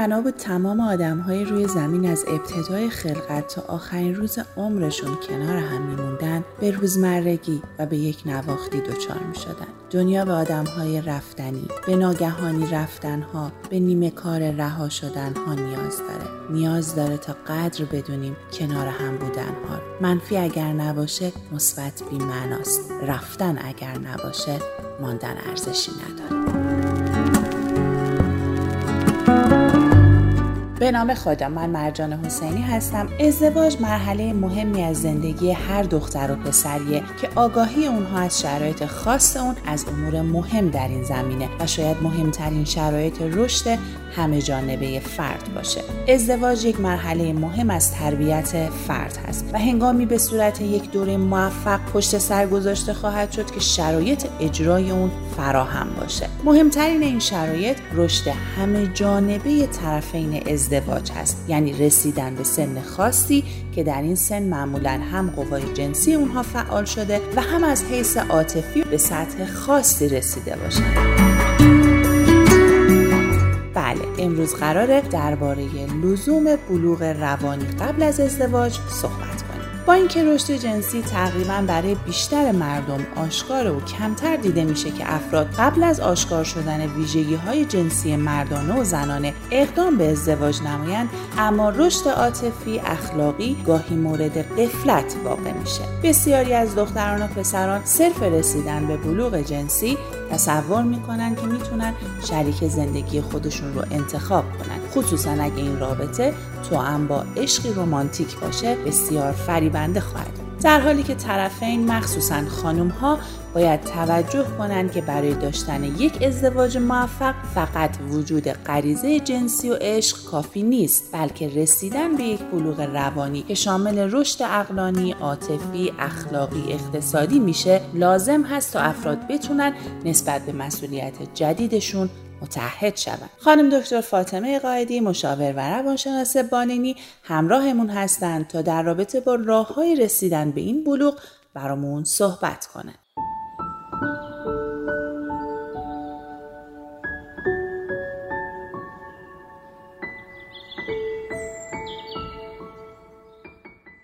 بنا بود تمام آدم های روی زمین از ابتدای خلقت تا آخرین روز عمرشون کنار هم میموندن به روزمرگی و به یک نواختی دچار می شدن. دنیا به آدم های رفتنی، به ناگهانی رفتن ها، به نیمه کار رها شدن ها نیاز داره. نیاز داره تا قدر بدونیم کنار هم بودن ها. منفی اگر نباشه مثبت بی معناست. رفتن اگر نباشه ماندن ارزشی نداره. به نام خدا من مرجان حسینی هستم. ازدواج مرحله مهمی از زندگی هر دختر و پسریه که آگاهی اونها از شرایط خاص اون از امور مهم در این زمینه و شاید مهمترین شرایط رشد همه جانبه فرد باشه. ازدواج یک مرحله مهم از تربیت فرد هست و هنگامی به صورت یک دوره موفق پشت سر گذاشته خواهد شد که شرایط اجرای اون فراهم باشه. مهمترین این شرایط رشد همه جانبه طرفین ازدواج هست. یعنی رسیدن به سن خاصی که در این سن معمولا هم قوای جنسی اونها فعال شده و هم از حیث عاطفی به سطح خاصی رسیده باشند بله امروز قراره درباره لزوم بلوغ روانی قبل از ازدواج صحبت کنیم. با اینکه رشد جنسی تقریبا برای بیشتر مردم آشکار و کمتر دیده میشه که افراد قبل از آشکار شدن ویژگی های جنسی مردانه و زنانه اقدام به ازدواج نمایند اما رشد عاطفی اخلاقی گاهی مورد قفلت واقع میشه. بسیاری از دختران و پسران صرف رسیدن به بلوغ جنسی تصور می‌کنن که می‌تونن شریک زندگی خودشون رو انتخاب کنن. خصوصا اگه این رابطه تو هم با عشقی رومانتیک باشه بسیار فریبنده خواهد در حالی که طرفین مخصوصا خانم ها باید توجه کنند که برای داشتن یک ازدواج موفق فقط وجود غریزه جنسی و عشق کافی نیست بلکه رسیدن به یک بلوغ روانی که شامل رشد اقلانی، عاطفی، اخلاقی، اقتصادی میشه لازم هست تا افراد بتونن نسبت به مسئولیت جدیدشون متحد شوند. خانم دکتر فاطمه قایدی مشاور و روانشناس بانینی همراهمون هستند تا در رابطه با راه های رسیدن به این بلوغ برامون صحبت کنند.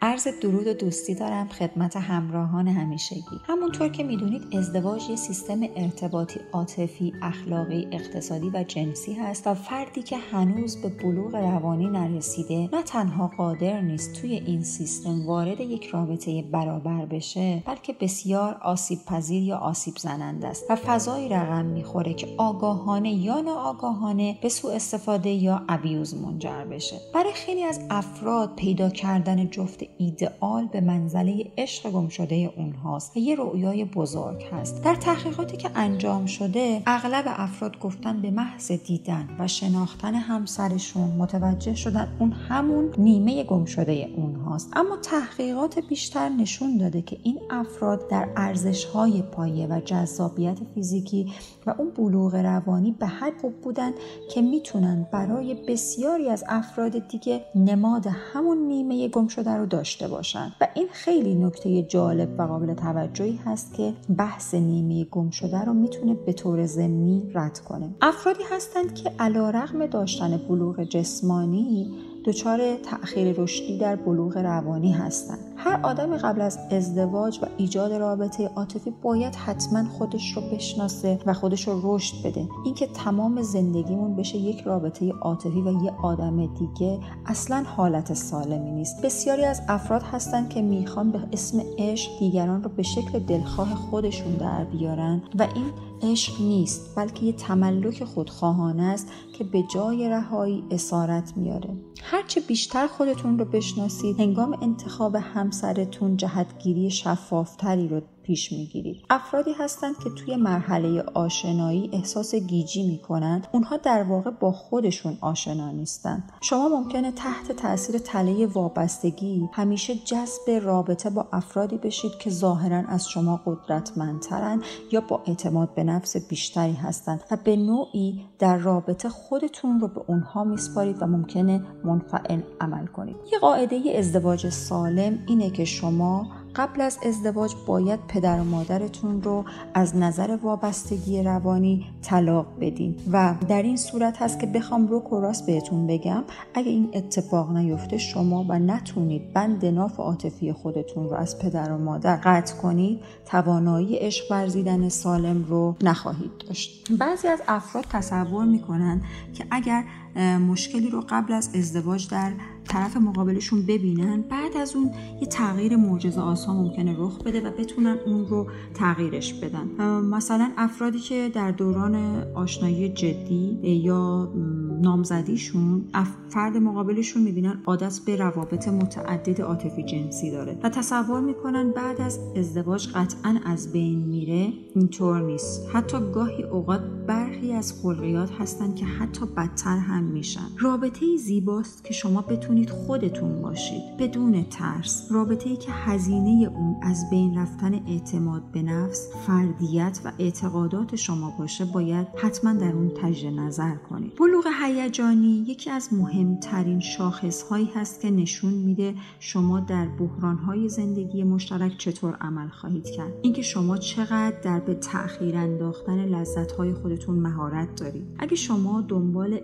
عرض درود و دوستی دارم خدمت همراهان همیشگی. همونطور که می‌دونید ازدواج یه سیستم ارتباطی عاطفی اخلاقی اقتصادی و جنسی هست و فردی که هنوز به بلوغ روانی نرسیده نه تنها قادر نیست توی این سیستم وارد یک رابطه برابر بشه بلکه بسیار آسیب پذیر یا آسیب زننده است و فضایی رقم می‌خوره که آگاهانه یا ناآگاهانه به سوء استفاده یا ابیوز منجر بشه. برای خیلی از افراد پیدا کردن جفت ایدئال به منزله عشق گم شده اونهاست و یه رؤیای بزرگ هست. در تحقیقاتی که انجام شده اغلب افراد گفتن به محض دیدن و شناختن همسرشون متوجه شدن اون همون نیمه گم شده اونهاست. اما تحقیقات بیشتر نشون داده که این افراد در ارزش های پایه و جذابیت فیزیکی و اون بلوغ روانی به حد خوب بودن که می‌تونن برای بسیاری از افراد دیگه نماد همون نیمه گم شده رو داشته باشند و این خیلی نکته جالب و قابل توجهی هست که بحث نیمه گم شده رو می‌تونه به طور ضمنی رد کنه. افرادی هستند که علا رغم داشتن بلوغ جسمانی دچار تأخیر رشدی در بلوغ روانی هستند. هر آدمی قبل از ازدواج و ایجاد رابطه عاطفی باید حتما خودش رو بشناسه و خودش رو رشد بده. اینکه تمام زندگیمون بشه یک رابطه عاطفی و یه آدم دیگه اصلا حالت سالمی نیست. بسیاری از افراد هستند که می‌خوان به اسم عشق دیگران رو به شکل دلخواه خودشون در بیارن و این عشق نیست بلکه یه تملک خودخواهانه است که به جای رهایی اسارت میاره. هرچه بیشتر خودتون رو بشناسید هنگام انتخاب همسرتون جهتگیری شفافتری رو پیش می‌گیرید افرادی هستند که توی مرحله آشنایی احساس گیجی می‌کنند اونها در واقع با خودشون آشنا نیستند شما ممکنه تحت تاثیر تله وابستگی همیشه جذب رابطه با افرادی بشید که ظاهرا از شما قدرتمندترن یا با اعتماد به نفس بیشتری هستند و به نوعی در رابطه خودتون رو به اونها میسپارید و ممکنه منفعل عمل کنید. یه قاعده ازدواج سالم اینه که شما قبل از ازدواج باید پدر و مادرتون رو از نظر وابستگی روانی طلاق بدین. و در این صورت هست که بخوام رو و راست بهتون بگم اگه این اتفاق نیفته شما و نتونید بند ناف عاطفی خودتون رو از پدر و مادر قطع کنید توانایی عشق ورزیدن سالم رو نخواهید داشت. بعضی از افراد تصور می‌کنن که اگر مشکلی رو قبل از ازدواج در طرف مقابلشون ببینن. بعد از اون یه تغییر معجزه آسا ممکنه رخ بده و بتونن اون رو تغییرش بدن. مثلا افرادی که در دوران آشنایی جدی یا نامزدیشون فرد مقابلشون می‌بینن عادت به روابط متعدد عاطفی جنسی داره و تصور می‌کنن بعد از ازدواج قطعا از بین میره. اینطور نیست. حتی گاهی اوقات برخی از خلقیات هستن که حتی بدتر هم میشن. رابطه زیباست که شما بتونید خودتون باشید. بدون ترس. رابطه ای که هزینه اون از بین رفتن اعتماد به نفس فردیت و اعتقادات شما باشه باید حتما در اون تجه نظر کنید. بلوغ هیجانی یکی از مهمترین شاخص هایی هست که نشون میده شما در بحران های زندگی مشترک چطور عمل خواهید کرد. اینکه شما چقدر در به تاخیر انداختن لذت های خودتون مهارت دارید. اگه شما دنبال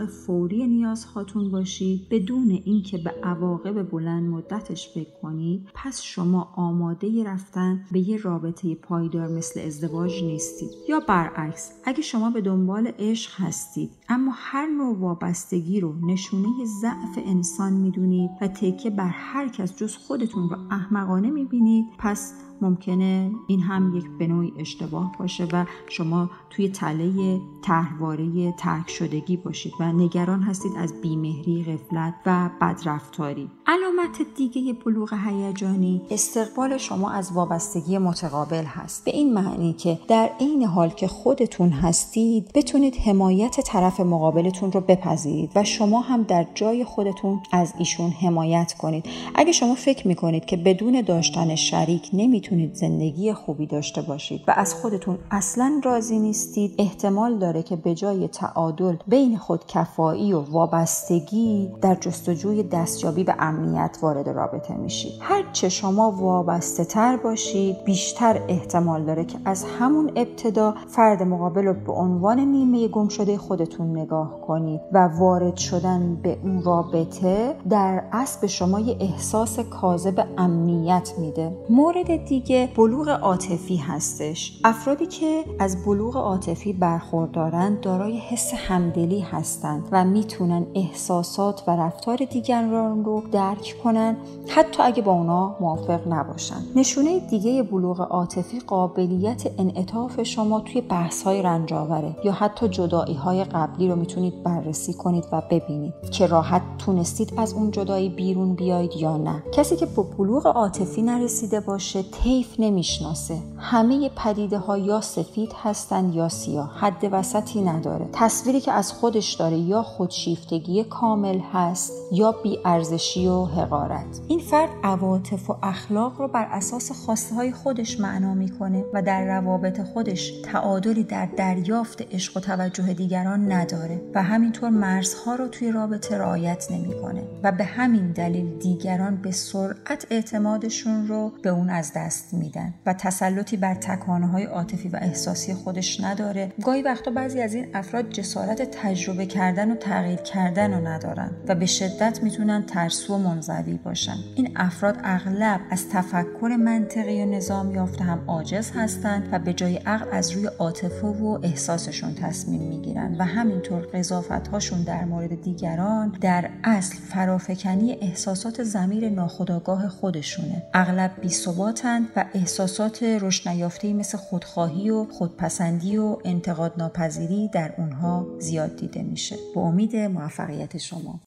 ارضاء فوری نیازهاتون باشید. بدون اینکه به عواقب بلند مدتش فکر کنید پس شما آماده رفتن به یه رابطه پایدار مثل ازدواج نیستید. یا برعکس اگه شما به دنبال عشق هستید اما هر نوع وابستگی رو نشونه ضعف انسان می‌دونید و تکه بر هر کس جز خودتون رو احمقانه می‌بینید پس ممکنه این هم یک به نوعی اشتباه باشه و شما توی تله تهواره ترک شدگی باشید و نگران هستید از بیمهری غفلت و بدرفتاری. علامت دیگه بلوغ هیجانی استقبال شما از وابستگی متقابل هست. به این معنی که در عین حال که خودتون هستید بتونید حمایت طرف مقابلتون رو بپذیرید و شما هم در جای خودتون از ایشون حمایت کنید. اگه شما فکر می‌کنید که بدون داشتن شریک نمی‌تونید زندگی خوبی داشته باشید و از خودتون اصلا راضی نیستید احتمال داره که به جای تعادل بین خودکفایی و وابستگی در جستجوی دستیابی به امنیت وارد رابطه میشید هرچه شما وابسته تر باشید بیشتر احتمال داره که از همون ابتدا فرد مقابل رو به عنوان نیمه گم شده خودتون نگاه کنید و وارد شدن به اون رابطه در اصل به شما یه احساس کاذب امنیت میده. مورد دیگه بلوغ عاطفی هستش. افرادی که از بلوغ عاطفی برخوردارند دارای حس همدلی هستند و می‌تونن احساسات و رفتار دیگران رو درک کنن حتی اگه با اونا موافق نباشن. نشونه دیگه بلوغ عاطفی قابلیت انعطاف شما توی بحث های رنجاوره یا حتی جدایی های قبلی رو می‌تونید بررسی کنید و ببینید که راحت تونستید از اون جدایی بیرون بیاید یا نه. کسی که با بلوغ عاطفی نرسیده باشه طیف نمی‌شناسه. همه پدیده ها یا سفید هستند یا سیاه. حد وسطی نداره. تصویری که از خودش داره یا خودشیفتگی کامل هست یا بیارزشی و حقارت. این فرد عواطف و اخلاق رو بر اساس خواسته های خودش معنا می‌کنه و در روابط خودش تعادلی در دریافت عشق و توجه دیگران نداره و همینطور مرزها رو توی رابطه رعایت نمی‌کنه و به همین دلیل دیگران به سرعت اعتمادشون رو به اون از دست میدن و تسلطی بر تکانه های عاطفی و احساسی خودش نداره. گاهی وقتا بعضی از این افراد جسارت تجربه کردن و تغییر کردن رو ندارن و به شدت می‌تونن ترسو و منزوی باشن. این افراد اغلب از تفکر منطقی و نظام یافته هم عاجز هستند و به جای عقل از روی عاطفه و احساسشون تصمیم می‌گیرن و همینطور قضاوت هاشون در مورد دیگران در اصل فرافکنی احساسات زمیر ناخودآگاه خودشونه. اغلب بیثباتند و احساسات رشد نیافته مثل خودخواهی و خودپسندی و انتقاد ناپذیری در اونها زیاد دیده میشه. با امید موفقیت شما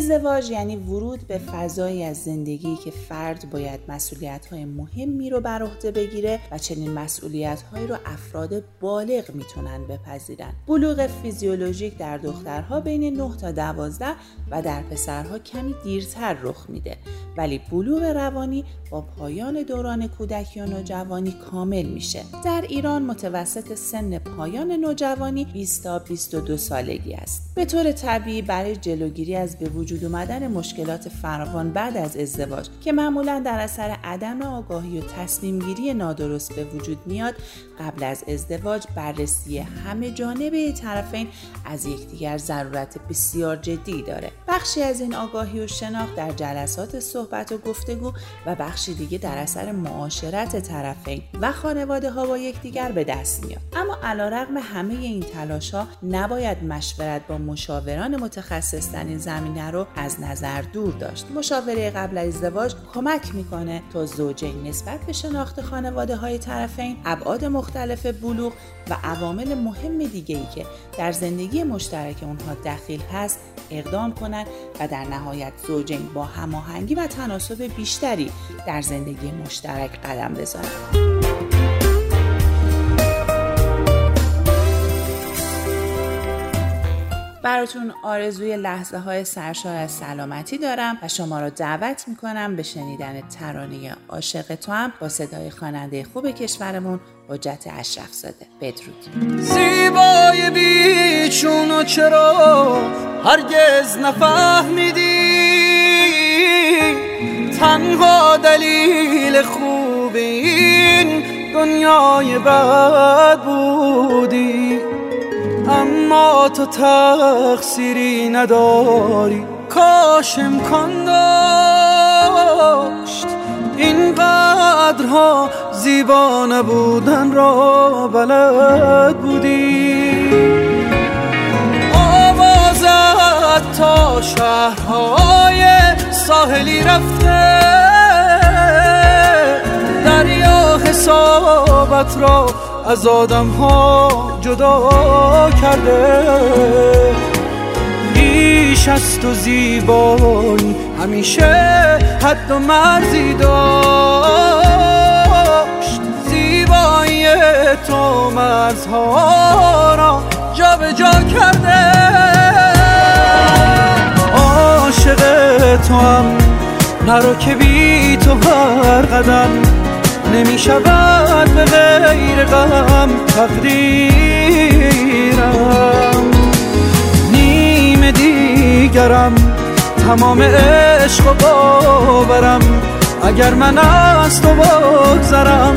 ازدواج یعنی ورود به فضایی از زندگی که فرد باید مسئولیت های مهمی رو بر عهده بگیره و چنین مسئولیت هایی رو افراد بالغ می‌تونن بپذیرن. بلوغ فیزیولوژیک در دخترها بین 9 تا 12 و در پسرها کمی دیرتر رخ میده. ولی بلوغ روانی با پایان دوران کودکی و نوجوانی کامل میشه. در ایران متوسط سن پایان نوجوانی 20 تا 22 سالگی است. به طور طبیعی برای جلوگیری از به وجود اومدن مشکلات فراوان بعد از ازدواج که معمولا در اثر عدم آگاهی و تصمیم گیری نادرست به وجود میاد قبل از ازدواج بررسی همه جانبه طرفین از یکدیگر ضرورت بسیار جدی داره. بخشی از این آگاهی و شناخت در جلسات صحبت و گفتگو و بخشی دیگه در اثر معاشرت طرفین و خانواده ها با یکدیگر به دست میاد. اما علیرغم همه این تلاش ها نباید مشورت با مشاوران متخصص در این زمینه رو از نظر دور داشت. مشاوره قبل از ازدواج کمک می‌کنه تا زوجین نسبت به شناخت خانواده های طرفین ابعاد مختلف بلوغ و عوامل مهم دیگه ای که در زندگی مشترک اونها دخیل هست اقدام کنند و در نهایت زوجین با هماهنگی و تناسب بیشتری در زندگی مشترک قدم بذارند. براتون آرزوی لحظه های سرشار از سلامتی دارم و شما را دعوت می‌کنم به شنیدن ترانه عاشق تو هم با صدای خواننده خوب کشورمون حجت اشرف زاده. بدرود. زیبای بیچون و چرا هرگز نفهمیدی؟ تنها دلیل خوب این دنیای بد بودی. اما تو تقصیری نداری. کاش امکان داشت. این قدرها زیبا نبودن را بلد بودی. آوازت تا شهرهای ساحلی رفته دریا حسابت را از آدم ها جدا کرده. بیش از تو زیبایی همیشه حد و مرزی داشت. زیبایی تو مرزها را جا به جا کرده. عاشق تو هم نرو که بی تو هر قدم. نمی شود به غیر غم تقدیرم. نیم دیگرم تمام عشق و باورم. اگر من از تو بگذرم